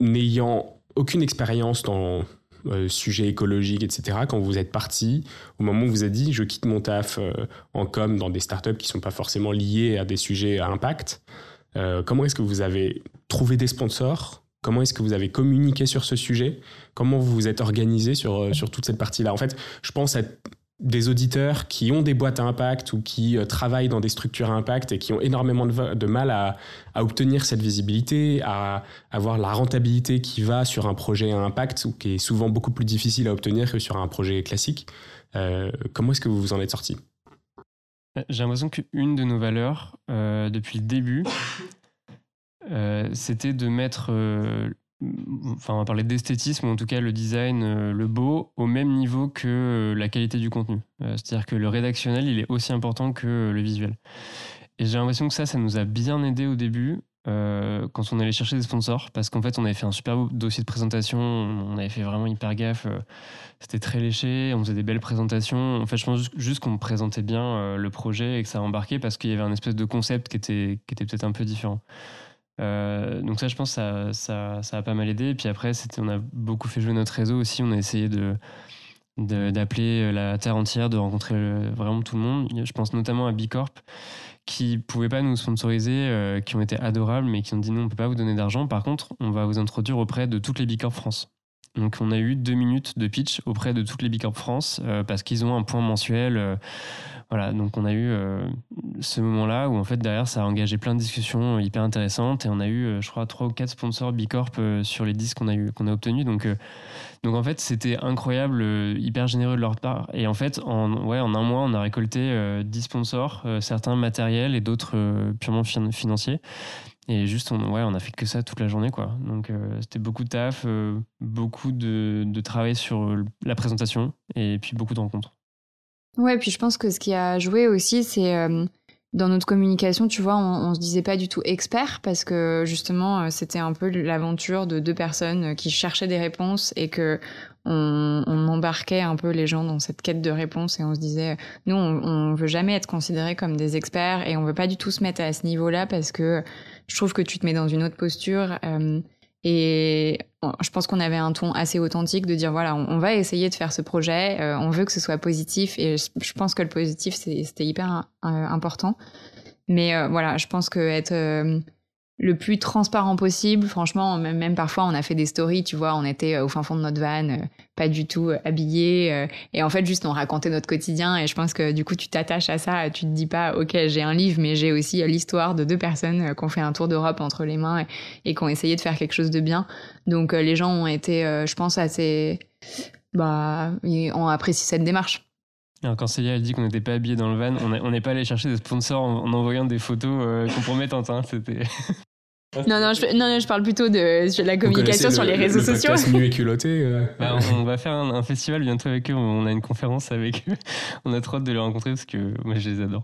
n'ayant aucune expérience dans euh, sujet écologique, etc., quand vous êtes parti, au moment où vous avez dit je quitte mon taf euh, en com dans des startups qui ne sont pas forcément liées à des sujets à impact, euh, comment est-ce que vous avez trouvé des sponsors? Comment est-ce que vous avez communiqué sur ce sujet? Comment vous vous êtes organisé sur, sur toute cette partie-là? En fait, je pense à des auditeurs qui ont des boîtes à impact ou qui euh, travaillent dans des structures à impact et qui ont énormément de, mal à, obtenir cette visibilité, à avoir la rentabilité qui va sur un projet à impact ou qui est souvent beaucoup plus difficile à obtenir que sur un projet classique. Euh, comment est-ce que vous vous en êtes sorti? J'ai l'impression qu'une de nos valeurs depuis le début, c'était de mettre enfin on va parler d'esthétisme, en tout cas le design, euh, le beau, au même niveau que euh, la qualité du contenu. Euh, c'est-à-dire que le rédactionnel, il est aussi important que le visuel. Et j'ai l'impression que ça, ça nous a bien aidé au début. quand on allait chercher des sponsors, parce qu'en fait, on avait fait un super beau dossier de présentation, on avait fait vraiment hyper gaffe, c'était très léché, on faisait des belles présentations. En fait, je pense juste qu'on présentait bien le projet et que ça embarquait parce qu'il y avait un espèce de concept qui était, qui était peut-être un peu différent. Euh, donc ça, je pense, ça, ça, ça, a pas mal aidé. Et puis après, on a beaucoup fait jouer notre réseau aussi. On a essayé de d'appeler la terre entière, de rencontrer vraiment tout le monde. Je pense notamment à Bicorp qui pouvaient pas nous sponsoriser, euh, qui ont été adorables, mais qui ont dit non, on peut pas vous donner d'argent. Par contre, on va vous introduire auprès de toutes les Bicorp France. Donc on a eu deux minutes de pitch auprès de toutes les Bicorp France euh, parce qu'ils ont un point mensuel. Voilà, donc on a eu euh, ce moment-là où en fait derrière ça a engagé plein de discussions hyper intéressantes et on a eu, euh, je crois, trois ou quatre sponsors Bicorp euh, sur les disques qu'on a eu, qu'on a obtenus. Donc, donc en fait c'était incroyable, hyper généreux de leur part. Et en fait en ouais en un mois on a récolté 10 sponsors, certains matériels et d'autres purement financiers. Et juste, on, ouais, on a fait que ça toute la journée, quoi. Donc, c'était beaucoup de taf, beaucoup de, de travail sur la présentation et puis beaucoup de rencontres. Ouais, puis je pense que ce qui a joué aussi, c'est euh, dans notre communication, tu vois, on, on, se disait pas du tout expert parce que justement, euh, c'était un peu l'aventure de deux personnes euh, qui cherchaient des réponses et que on, on, embarquait un peu les gens dans cette quête de réponses et on se disait, nous, on, on veut jamais être considérés comme des experts et on veut pas du tout se mettre à ce niveau-là parce que je trouve que tu te mets dans une autre posture. Et je pense qu'on avait un ton assez authentique de dire voilà, on, va essayer de faire ce projet, euh, on veut que ce soit positif. Et je, pense que le positif, c'était hyper euh, important. Mais euh, voilà, je pense que être le plus transparent possible. Franchement, même, parfois, on a fait des stories, tu vois, on était euh, au fin fond de notre van, euh, pas du tout euh, habillés. et en fait, juste, on racontait notre quotidien. Et je pense que du coup, tu t'attaches à ça. Tu te dis pas, OK, j'ai un livre, mais j'ai aussi l'histoire de deux personnes qui ont fait un tour d'Europe entre les mains et, qui ont essayé de faire quelque chose de bien. Donc, les gens ont été, je pense, assez... Bah, ils ont apprécié cette démarche. Alors quand Célia elle dit qu'on n'était pas habillé dans le van, on n'est pas allé chercher des sponsors en, envoyant des photos compromettantes. Hein, c'était non, non je, non, je parle plutôt de, la communication sur les réseaux le sociaux. Nu et culotté. Euh. Bah, on, va faire un, festival bientôt avec eux. On a une conférence avec eux. On a trop hâte de les rencontrer parce que moi, je les adore.